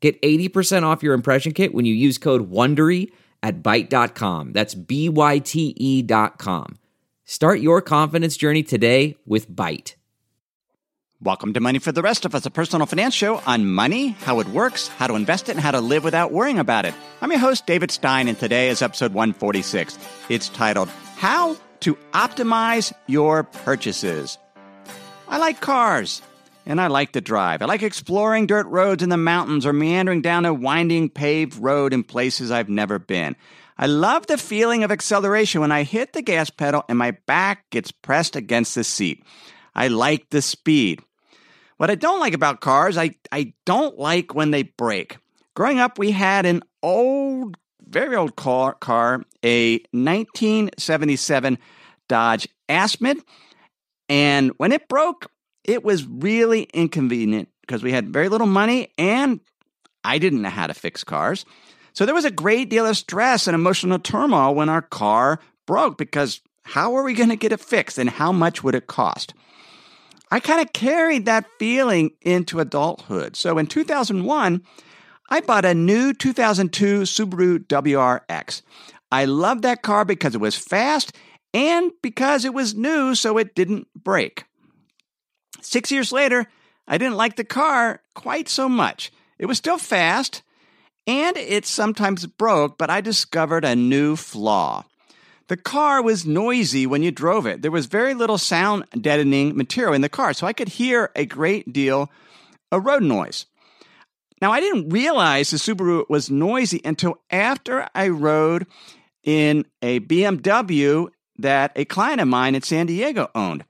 Get 80% off your impression kit when you use code WONDERY at Byte.com. That's B-Y-T-E dot com. Start your confidence journey today with Byte. Welcome to Money for the Rest of Us, a personal finance show on money, how it works, how to invest it, and how to live without worrying about it. I'm your host, David Stein, and today is episode 146. It's titled, How to Optimize Your Purchases. I like cars and I like to drive. I like exploring dirt roads in the mountains or meandering down a winding paved road in places I've never been. I love the feeling of acceleration when I hit the gas pedal and my back gets pressed against the seat. I like the speed. What I don't like about cars, I, I don't like when they break. Growing up, we had an old, very old car, car a 1977 Dodge Aspen. And when it broke, it was really inconvenient because we had very little money and I didn't know how to fix cars. So there was a great deal of stress and emotional turmoil when our car broke because how are we going to get it fixed and how much would it cost? I kind of carried that feeling into adulthood. So in 2001, I bought a new 2002 Subaru WRX. I loved that car because it was fast and because it was new, so it didn't break. Six years later, I didn't like the car quite so much. It was still fast, and it sometimes broke, but I discovered a new flaw. The car was noisy when you drove it. There was very little sound deadening material in the car, so I could hear a great deal of road noise. Now, I didn't realize the Subaru was noisy until after I rode in a BMW that a client of mine in San Diego owned.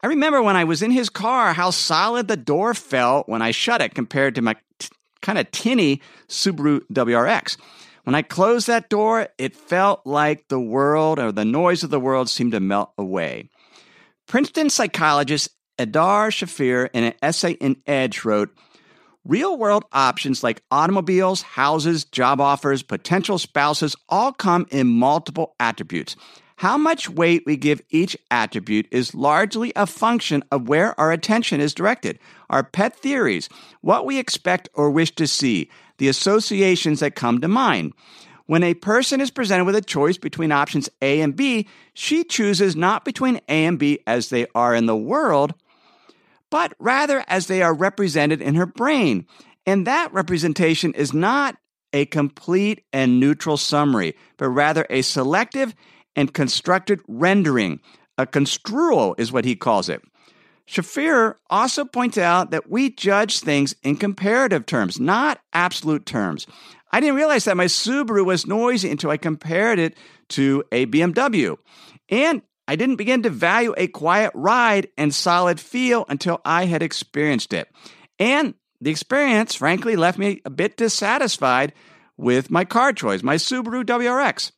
I remember when I was in his car how solid the door felt when I shut it compared to my t- kind of tinny Subaru WRX. When I closed that door, it felt like the world or the noise of the world seemed to melt away. Princeton psychologist Eldar Shafir, in an essay in Edge, wrote Real world options like automobiles, houses, job offers, potential spouses all come in multiple attributes. How much weight we give each attribute is largely a function of where our attention is directed, our pet theories, what we expect or wish to see, the associations that come to mind. When a person is presented with a choice between options A and B, she chooses not between A and B as they are in the world, but rather as they are represented in her brain. And that representation is not a complete and neutral summary, but rather a selective and constructed rendering. A construal is what he calls it. Shafir also points out that we judge things in comparative terms, not absolute terms. I didn't realize that my Subaru was noisy until I compared it to a BMW. And I didn't begin to value a quiet ride and solid feel until I had experienced it. And the experience, frankly, left me a bit dissatisfied with my car choice, my Subaru WRX.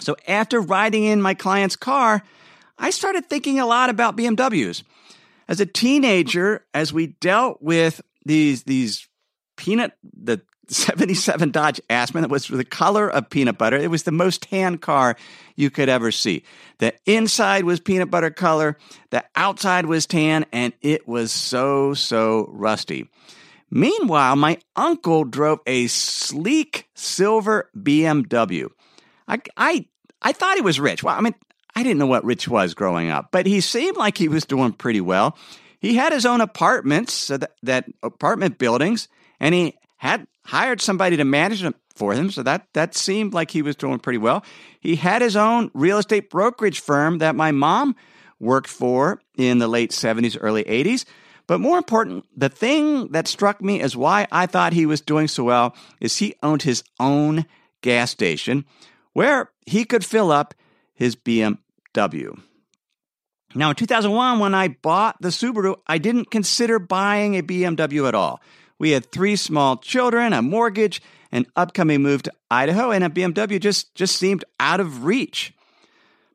So after riding in my client's car, I started thinking a lot about BMWs. As a teenager, as we dealt with these these peanut the 77 Dodge Aspen that was the color of peanut butter. It was the most tan car you could ever see. The inside was peanut butter color, the outside was tan, and it was so, so rusty. Meanwhile, my uncle drove a sleek silver BMW. I, I, I thought he was rich. Well, I mean, I didn't know what rich was growing up, but he seemed like he was doing pretty well. He had his own apartments, so that, that apartment buildings, and he had hired somebody to manage them for him. So that that seemed like he was doing pretty well. He had his own real estate brokerage firm that my mom worked for in the late 70s, early 80s. But more important, the thing that struck me as why I thought he was doing so well is he owned his own gas station where he could fill up his BMW. Now, in 2001, when I bought the Subaru, I didn't consider buying a BMW at all. We had three small children, a mortgage, an upcoming move to Idaho, and a BMW just, just seemed out of reach.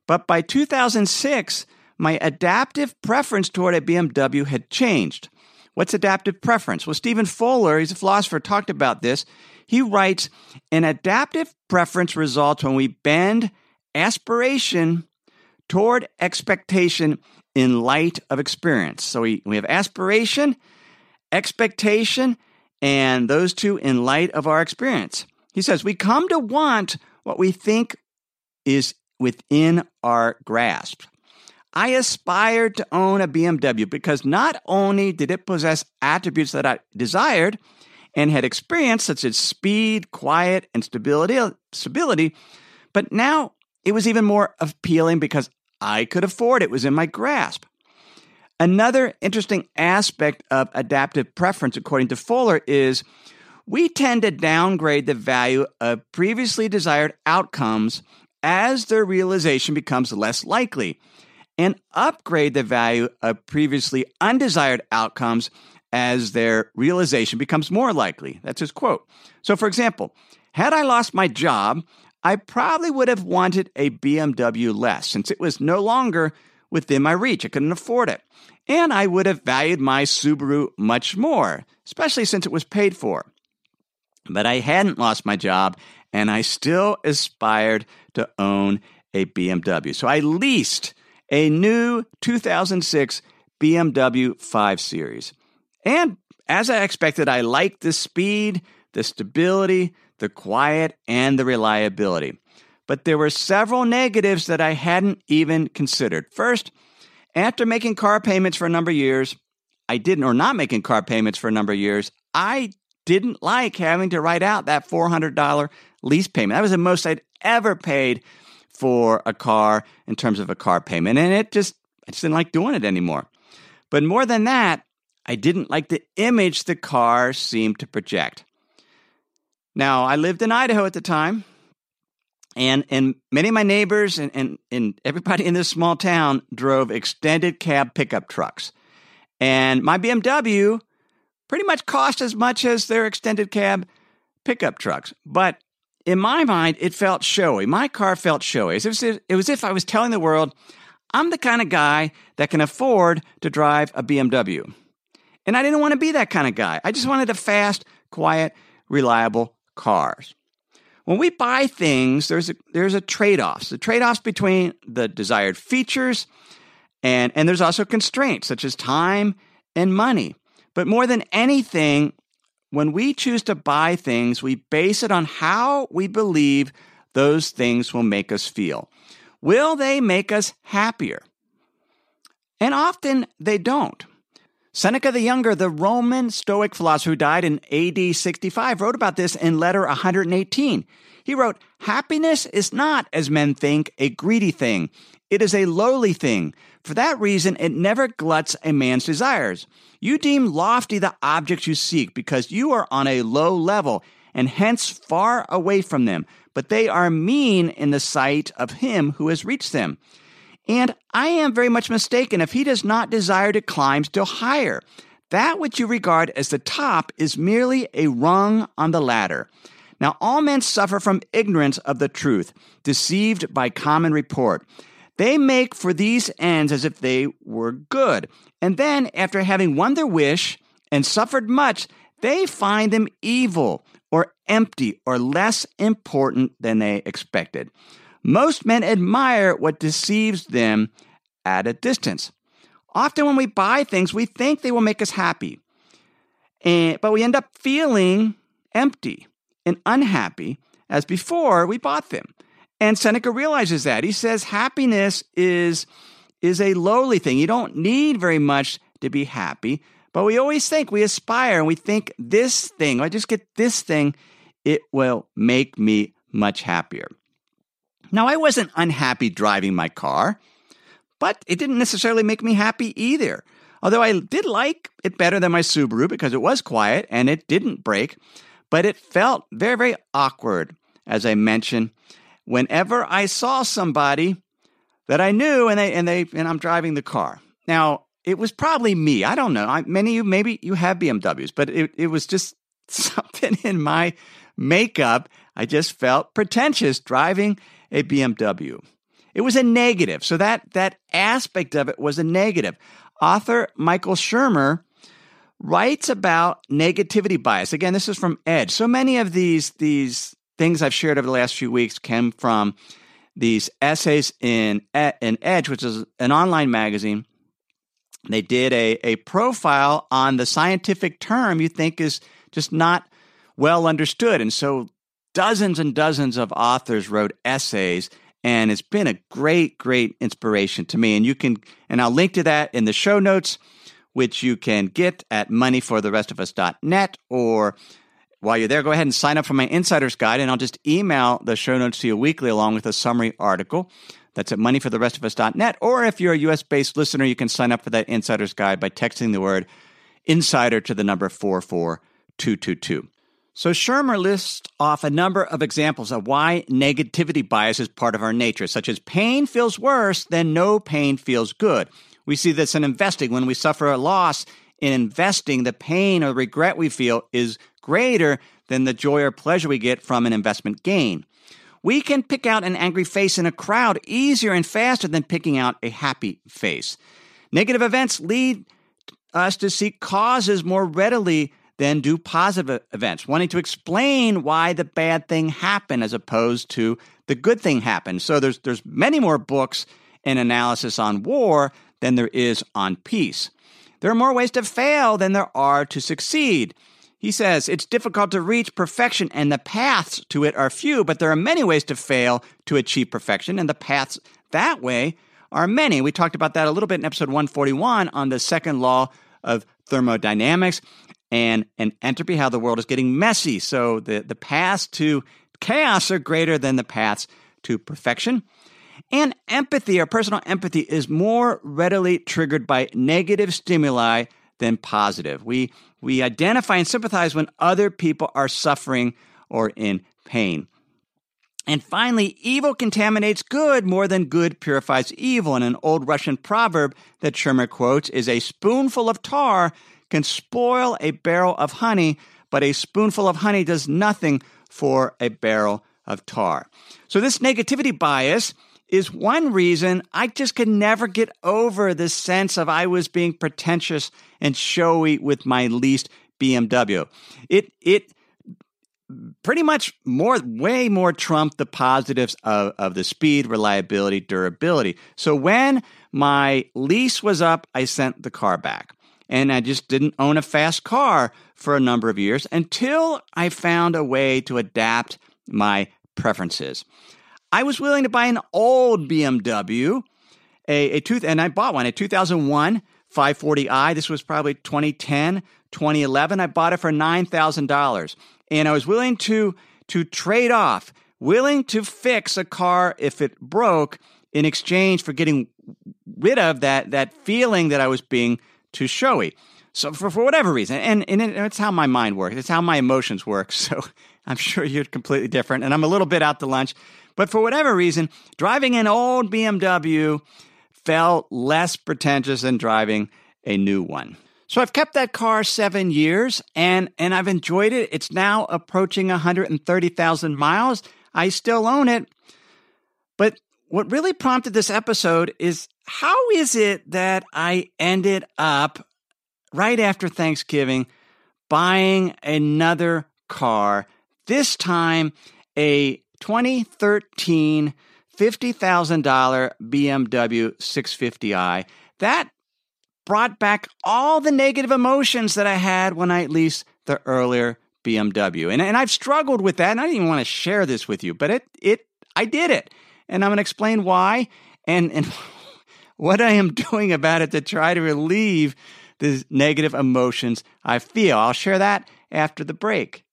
But by 2006, my adaptive preference toward a BMW had changed. What's adaptive preference? Well, Stephen Fuller, he's a philosopher, talked about this. He writes An adaptive preference results when we bend aspiration toward expectation in light of experience. So we, we have aspiration, expectation, and those two in light of our experience. He says, We come to want what we think is within our grasp. I aspired to own a BMW because not only did it possess attributes that I desired and had experienced, such as speed, quiet, and stability, stability, but now it was even more appealing because I could afford it. it was in my grasp. Another interesting aspect of adaptive preference, according to Fuller, is we tend to downgrade the value of previously desired outcomes as their realization becomes less likely, and upgrade the value of previously undesired outcomes as their realization becomes more likely. That's his quote. So, for example, had I lost my job, I probably would have wanted a BMW less since it was no longer within my reach. I couldn't afford it. And I would have valued my Subaru much more, especially since it was paid for. But I hadn't lost my job and I still aspired to own a BMW. So I leased a new 2006 BMW 5 Series. And as I expected, I liked the speed, the stability, the quiet, and the reliability. But there were several negatives that I hadn't even considered. First, after making car payments for a number of years, I didn't, or not making car payments for a number of years, I didn't like having to write out that $400 lease payment. That was the most I'd ever paid for a car in terms of a car payment. And it just, I just didn't like doing it anymore. But more than that, I didn't like the image the car seemed to project. Now, I lived in Idaho at the time, and, and many of my neighbors and, and, and everybody in this small town drove extended cab pickup trucks. And my BMW pretty much cost as much as their extended cab pickup trucks. But in my mind, it felt showy. My car felt showy. It was, it was as if I was telling the world, I'm the kind of guy that can afford to drive a BMW. And I didn't want to be that kind of guy. I just wanted a fast, quiet, reliable cars. When we buy things, there's a, there's a trade-offs. The trade-offs between the desired features and, and there's also constraints such as time and money. But more than anything, when we choose to buy things, we base it on how we believe those things will make us feel. Will they make us happier? And often they don't. Seneca the Younger, the Roman Stoic philosopher who died in AD 65, wrote about this in letter 118. He wrote, Happiness is not, as men think, a greedy thing. It is a lowly thing. For that reason, it never gluts a man's desires. You deem lofty the objects you seek because you are on a low level and hence far away from them, but they are mean in the sight of him who has reached them. And I am very much mistaken if he does not desire to climb still higher. That which you regard as the top is merely a rung on the ladder. Now, all men suffer from ignorance of the truth, deceived by common report. They make for these ends as if they were good. And then, after having won their wish and suffered much, they find them evil or empty or less important than they expected. Most men admire what deceives them at a distance. Often, when we buy things, we think they will make us happy, and, but we end up feeling empty and unhappy as before we bought them. And Seneca realizes that. He says happiness is, is a lowly thing. You don't need very much to be happy, but we always think, we aspire, and we think this thing, I just get this thing, it will make me much happier. Now, I wasn't unhappy driving my car, but it didn't necessarily make me happy either. Although I did like it better than my Subaru because it was quiet and it didn't break, but it felt very, very awkward, as I mentioned, whenever I saw somebody that I knew and they and they and I'm driving the car. Now, it was probably me. I don't know. I, many of you, maybe you have BMWs, but it, it was just something in my makeup. I just felt pretentious driving a BMW. It was a negative. So that, that aspect of it was a negative. Author Michael Shermer writes about negativity bias. Again, this is from Edge. So many of these, these things I've shared over the last few weeks came from these essays in, in Edge, which is an online magazine. They did a, a profile on the scientific term you think is just not well understood. And so dozens and dozens of authors wrote essays and it's been a great great inspiration to me. And you can and I'll link to that in the show notes which you can get at moneyfortherestofus.net or while you're there go ahead and sign up for my insider's guide and I'll just email the show notes to you weekly along with a summary article. That's at moneyfortherestofus.net or if you're a US based listener you can sign up for that insider's guide by texting the word insider to the number 44222 so Shermer lists off a number of examples of why negativity bias is part of our nature, such as pain feels worse than no pain feels good. We see this in investing. When we suffer a loss in investing, the pain or regret we feel is greater than the joy or pleasure we get from an investment gain. We can pick out an angry face in a crowd easier and faster than picking out a happy face. Negative events lead us to seek causes more readily than do positive events, wanting to explain why the bad thing happened as opposed to the good thing happened. So there's there's many more books and analysis on war than there is on peace. There are more ways to fail than there are to succeed. He says it's difficult to reach perfection and the paths to it are few, but there are many ways to fail to achieve perfection, and the paths that way are many. We talked about that a little bit in episode 141 on the second law of thermodynamics and, and entropy, how the world is getting messy. So the, the paths to chaos are greater than the paths to perfection. And empathy or personal empathy is more readily triggered by negative stimuli than positive. We, we identify and sympathize when other people are suffering or in pain. And finally, evil contaminates good more than good purifies evil. And an old Russian proverb that Shermer quotes is a spoonful of tar can spoil a barrel of honey, but a spoonful of honey does nothing for a barrel of tar. So, this negativity bias is one reason I just could never get over this sense of I was being pretentious and showy with my leased BMW. It, it, pretty much more way more trumped the positives of, of the speed reliability durability so when my lease was up i sent the car back and I just didn't own a fast car for a number of years until I found a way to adapt my preferences. I was willing to buy an old BMW, a, a two, and I bought one, a 2001 540i. This was probably 2010, 2011. I bought it for $9,000. And I was willing to, to trade off, willing to fix a car if it broke in exchange for getting rid of that, that feeling that I was being too showy. So for, for whatever reason, and, and it's how my mind works, it's how my emotions work. So I'm sure you're completely different, and I'm a little bit out to lunch. But for whatever reason, driving an old BMW felt less pretentious than driving a new one. So I've kept that car seven years and, and I've enjoyed it. It's now approaching 130,000 miles. I still own it. But what really prompted this episode is how is it that I ended up right after Thanksgiving buying another car, this time a 2013 $50,000 BMW 650i. That brought back all the negative emotions that I had when I leased the earlier BMW. And, and I've struggled with that, and I didn't even want to share this with you, but it, it I did it. And I'm going to explain why. And, and what I am doing about it to try to relieve the negative emotions I feel. I'll share that after the break.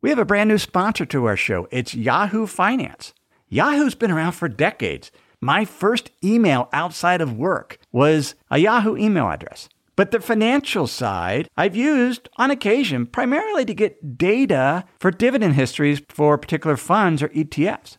We have a brand new sponsor to our show. It's Yahoo Finance. Yahoo's been around for decades. My first email outside of work was a Yahoo email address. But the financial side I've used on occasion primarily to get data for dividend histories for particular funds or ETFs.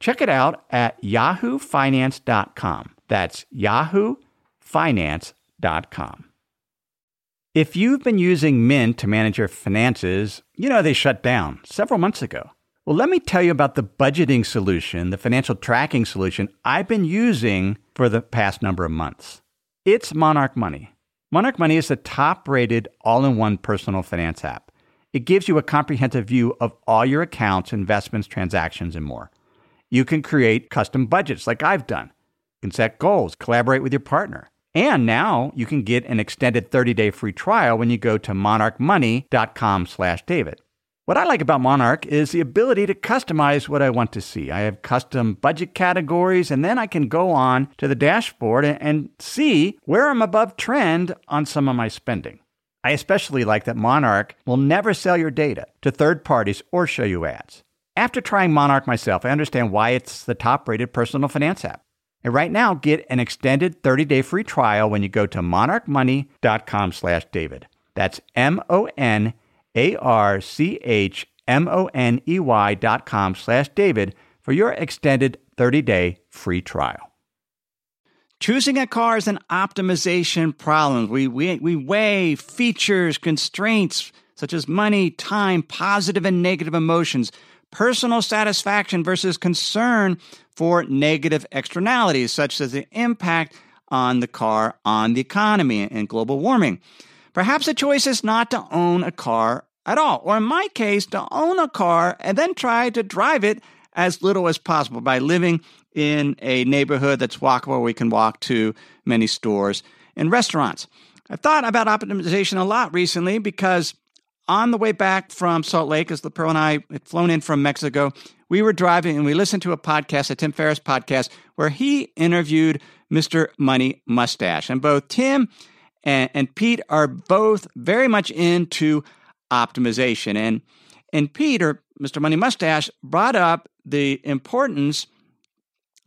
Check it out at yahoofinance.com. That's yahoofinance.com. If you've been using Mint to manage your finances, you know they shut down several months ago. Well, let me tell you about the budgeting solution, the financial tracking solution I've been using for the past number of months. It's Monarch Money. Monarch Money is the top rated all in one personal finance app. It gives you a comprehensive view of all your accounts, investments, transactions, and more. You can create custom budgets like I've done. You can set goals, collaborate with your partner. And now you can get an extended 30-day free trial when you go to monarchmoney.com/david. What I like about Monarch is the ability to customize what I want to see. I have custom budget categories, and then I can go on to the dashboard and see where I'm above trend on some of my spending. I especially like that Monarch will never sell your data to third parties or show you ads. After trying Monarch myself, I understand why it's the top rated personal finance app. And right now, get an extended 30-day free trial when you go to monarchmoney.com slash David. That's M-O-N-A-R-C-H-M-O-N-E-Y dot com slash David for your extended 30-day free trial. Choosing a car is an optimization problem. We, we, we weigh features, constraints, such as money, time, positive and negative emotions, personal satisfaction versus concern for negative externalities, such as the impact on the car on the economy and global warming. Perhaps the choice is not to own a car at all, or in my case, to own a car and then try to drive it as little as possible by living in a neighborhood that's walkable, we can walk to many stores and restaurants. I've thought about optimization a lot recently because on the way back from Salt Lake, as LaPrel and I had flown in from Mexico, we were driving and we listened to a podcast, a Tim Ferriss podcast, where he interviewed Mr. Money Mustache. And both Tim and, and Pete are both very much into optimization. And, and Pete, or Mr. Money Mustache, brought up the importance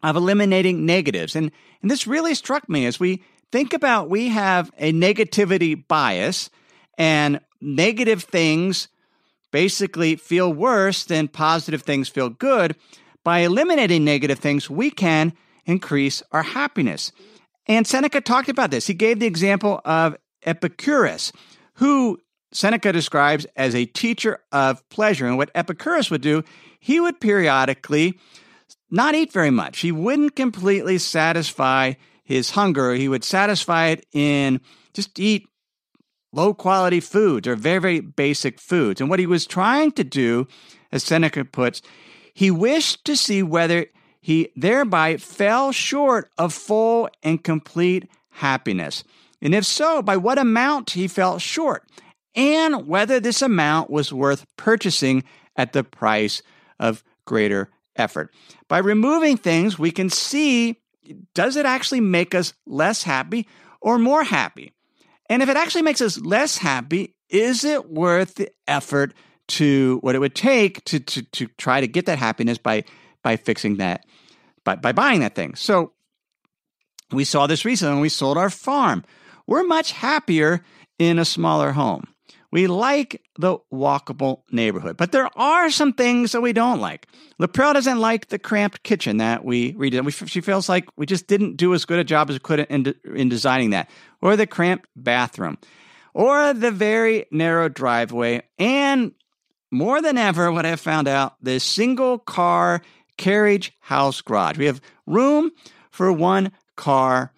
of eliminating negatives. And, and this really struck me as we think about we have a negativity bias and negative things basically feel worse than positive things feel good. By eliminating negative things, we can increase our happiness. And Seneca talked about this. He gave the example of Epicurus, who Seneca describes as a teacher of pleasure. And what Epicurus would do, he would periodically not eat very much. He wouldn't completely satisfy his hunger. He would satisfy it in just eat low quality foods or very, very basic foods. And what he was trying to do, as Seneca puts, he wished to see whether he thereby fell short of full and complete happiness. And if so, by what amount he fell short, and whether this amount was worth purchasing at the price of greater effort. By removing things, we can see does it actually make us less happy or more happy? And if it actually makes us less happy, is it worth the effort to what it would take to, to, to try to get that happiness by, by fixing that, by, by buying that thing? So we saw this recently when we sold our farm. We're much happier in a smaller home. We like the walkable neighborhood, but there are some things that we don't like. LaPrel doesn't like the cramped kitchen that we redid. She feels like we just didn't do as good a job as we could in, in designing that, or the cramped bathroom, or the very narrow driveway, and more than ever, what I've found out, the single car carriage house garage. We have room for one car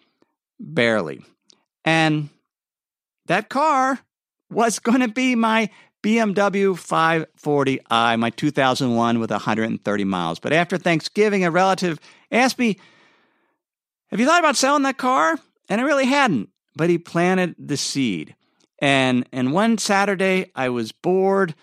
barely. And that car was going to be my BMW 540i, my 2001 with 130 miles. But after Thanksgiving, a relative asked me, Have you thought about selling that car? And I really hadn't, but he planted the seed. And, and one Saturday, I was bored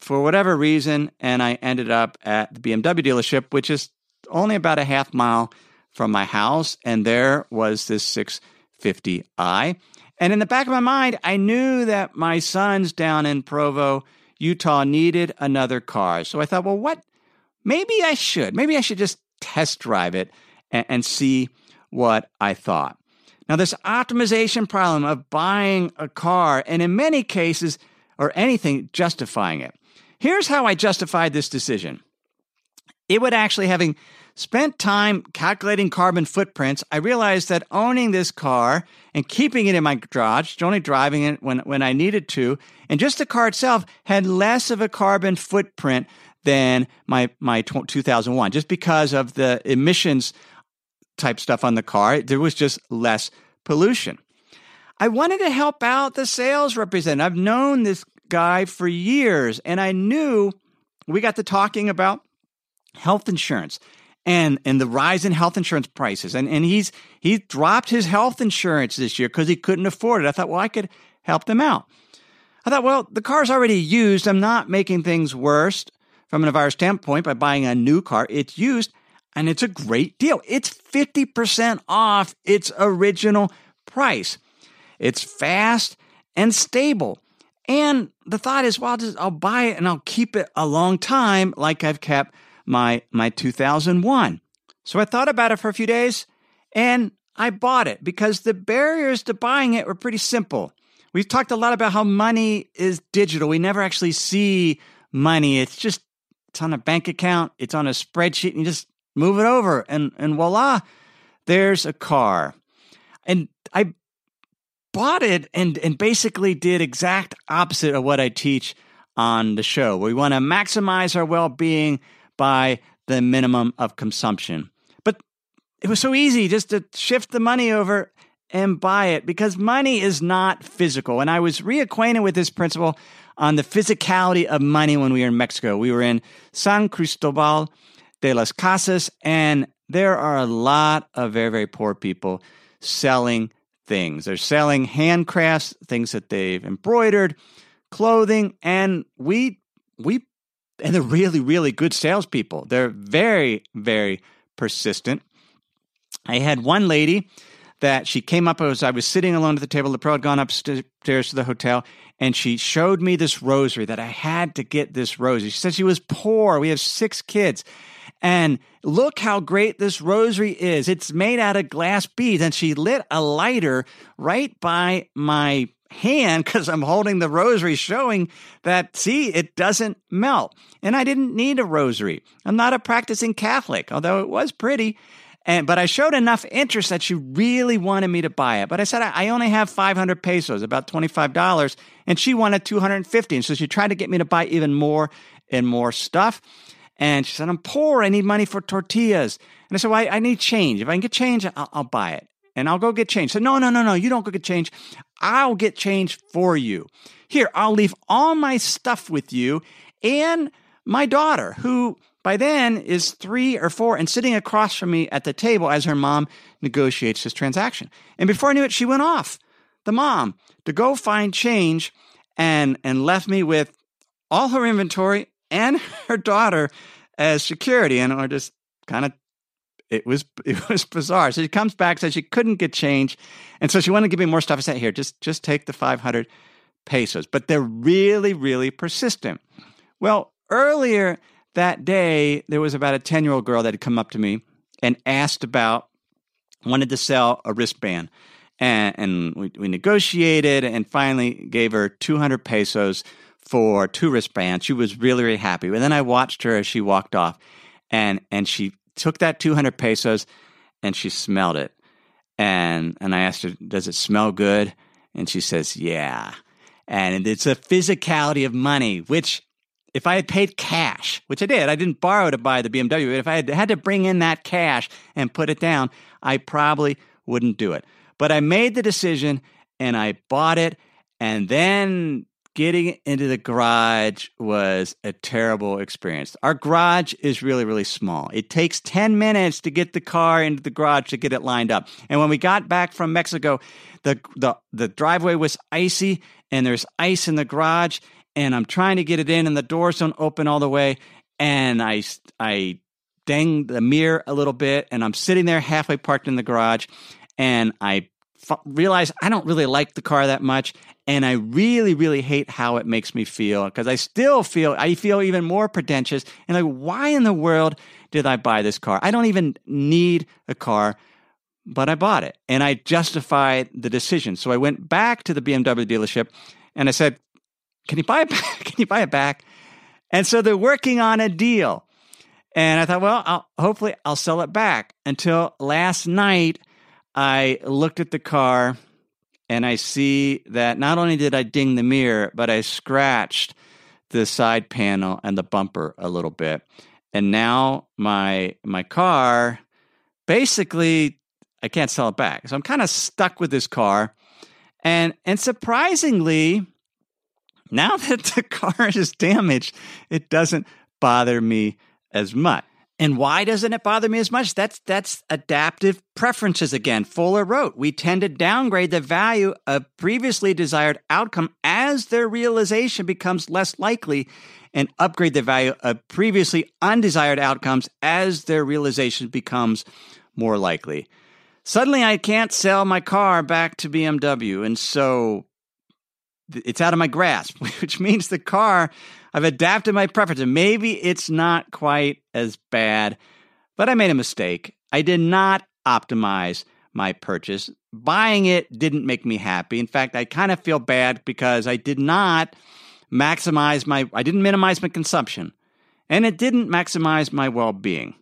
for whatever reason, and I ended up at the BMW dealership, which is only about a half mile from my house. And there was this 650i. And in the back of my mind, I knew that my sons down in Provo, Utah, needed another car. So I thought, well, what? Maybe I should. Maybe I should just test drive it and, and see what I thought. Now, this optimization problem of buying a car, and in many cases, or anything, justifying it. Here's how I justified this decision. It would actually having spent time calculating carbon footprints, I realized that owning this car and keeping it in my garage, only driving it when, when I needed to, and just the car itself had less of a carbon footprint than my, my 2001, just because of the emissions type stuff on the car. There was just less pollution. I wanted to help out the sales representative. I've known this guy for years, and I knew we got to talking about health insurance and and the rise in health insurance prices. And and he's he dropped his health insurance this year because he couldn't afford it. I thought, well, I could help them out. I thought, well, the car's already used. I'm not making things worse from an environmental standpoint by buying a new car. It's used and it's a great deal. It's 50% off its original price. It's fast and stable. And the thought is, well, I'll, just, I'll buy it and I'll keep it a long time like I've kept my my 2001. So I thought about it for a few days and I bought it because the barriers to buying it were pretty simple. We've talked a lot about how money is digital. We never actually see money. It's just it's on a bank account, it's on a spreadsheet, and you just move it over and and voila, there's a car. And I bought it and and basically did exact opposite of what I teach on the show. We want to maximize our well-being by the minimum of consumption. But it was so easy just to shift the money over and buy it because money is not physical. And I was reacquainted with this principle on the physicality of money when we were in Mexico. We were in San Cristobal de las Casas, and there are a lot of very, very poor people selling things. They're selling handcrafts, things that they've embroidered, clothing, and we we and they're really, really good salespeople. They're very, very persistent. I had one lady that she came up as I was sitting alone at the table. LaPrel had gone upstairs to the hotel, and she showed me this rosary that I had to get this rosary. She said she was poor. We have six kids. And look how great this rosary is. It's made out of glass beads. And she lit a lighter right by my hand because I'm holding the rosary, showing that, see, it doesn't melt. And I didn't need a rosary. I'm not a practicing Catholic, although it was pretty. And, but I showed enough interest that she really wanted me to buy it. But I said, I, only have 500 pesos, about $25. And she wanted 250. And so she tried to get me to buy even more and more stuff. And she said, I'm poor. I need money for tortillas. And I said, well, I, I need change. If I can get change, I'll, I'll buy it and I'll go get change. So no, no, no, no, you don't go get change. I'll get change for you. Here, I'll leave all my stuff with you and my daughter, who by then is three or four and sitting across from me at the table as her mom negotiates this transaction. And before I knew it, she went off, the mom, to go find change and, and left me with all her inventory and her daughter as security. And I just kind of it was it was bizarre. So she comes back, says she couldn't get change, and so she wanted to give me more stuff. I said, "Here, just just take the five hundred pesos." But they're really really persistent. Well, earlier that day, there was about a ten year old girl that had come up to me and asked about wanted to sell a wristband, and, and we, we negotiated and finally gave her two hundred pesos for two wristbands. She was really really happy. And then I watched her as she walked off, and and she took that 200 pesos and she smelled it. And, and I asked her, Does it smell good? And she says, Yeah. And it's a physicality of money, which if I had paid cash, which I did, I didn't borrow to buy the BMW, but if I had, had to bring in that cash and put it down, I probably wouldn't do it. But I made the decision and I bought it. And then getting into the garage was a terrible experience. Our garage is really, really small. It takes 10 minutes to get the car into the garage to get it lined up. And when we got back from Mexico, the, the, the driveway was icy and there's ice in the garage. And I'm trying to get it in and the doors don't open all the way. And I, I dang the mirror a little bit and I'm sitting there halfway parked in the garage and I f- realize I don't really like the car that much and I really, really hate how it makes me feel because I still feel, I feel even more pretentious. And like, why in the world did I buy this car? I don't even need a car, but I bought it and I justified the decision. So I went back to the BMW dealership and I said, can you buy it back? Can you buy it back? And so they're working on a deal. And I thought, well, I'll, hopefully I'll sell it back until last night. I looked at the car and I see that not only did I ding the mirror, but I scratched the side panel and the bumper a little bit. And now my my car basically I can't sell it back. So I'm kind of stuck with this car. And and surprisingly, now that the car is damaged, it doesn't bother me as much. And why doesn't it bother me as much? That's that's adaptive preferences again. Fuller wrote, we tend to downgrade the value of previously desired outcome as their realization becomes less likely and upgrade the value of previously undesired outcomes as their realization becomes more likely. Suddenly I can't sell my car back to BMW and so it's out of my grasp, which means the car I've adapted my preferences. Maybe it's not quite as bad, but I made a mistake. I did not optimize my purchase. Buying it didn't make me happy. In fact, I kind of feel bad because I did not maximize my I didn't minimize my consumption and it didn't maximize my well-being.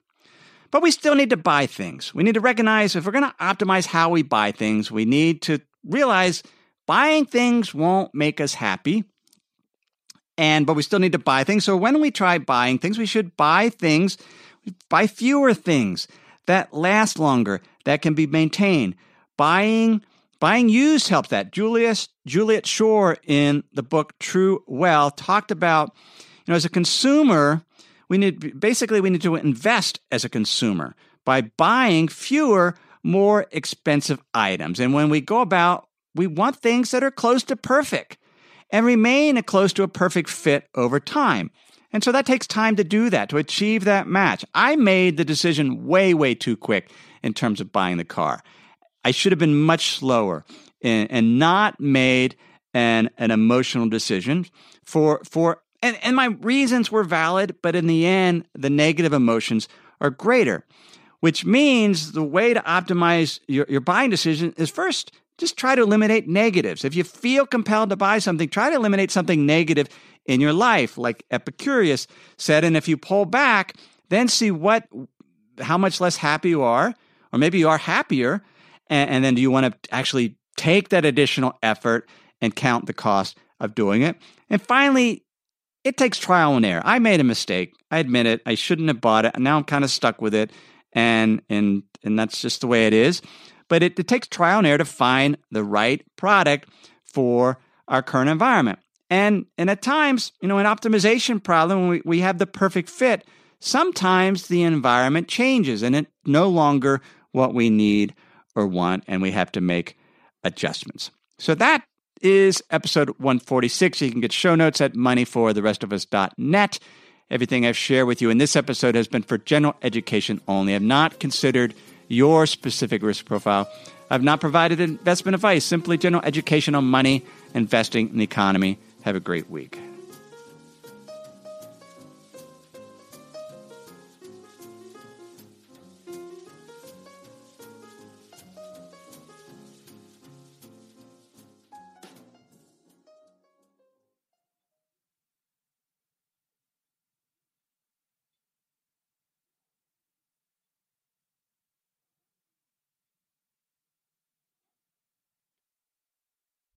But we still need to buy things. We need to recognize if we're going to optimize how we buy things, we need to realize buying things won't make us happy and but we still need to buy things. So when we try buying things, we should buy things, buy fewer things that last longer, that can be maintained. Buying buying used helps that. Julius Juliet Schor in the book True Wealth talked about, you know, as a consumer, we need basically we need to invest as a consumer by buying fewer more expensive items. And when we go about, we want things that are close to perfect and remain close to a perfect fit over time. And so that takes time to do that, to achieve that match. I made the decision way, way too quick in terms of buying the car. I should have been much slower and, and not made an, an emotional decision for, for and, and my reasons were valid, but in the end, the negative emotions are greater, which means the way to optimize your, your buying decision is first just try to eliminate negatives. If you feel compelled to buy something, try to eliminate something negative in your life, like Epicurus said. And if you pull back, then see what, how much less happy you are, or maybe you are happier. And, and then do you want to actually take that additional effort and count the cost of doing it? And finally, it takes trial and error. I made a mistake. I admit it. I shouldn't have bought it. Now I'm kind of stuck with it. And, and, and that's just the way it is but it, it takes trial and error to find the right product for our current environment. And, and at times, you know, an optimization problem, we, we have the perfect fit, sometimes the environment changes and it's no longer what we need or want, and we have to make adjustments. So that is episode 146. You can get show notes at moneyfortherestofus.net. Everything I've shared with you in this episode has been for general education only. I've not considered your specific risk profile. I've not provided investment advice, simply general education on money, investing, and the economy. Have a great week.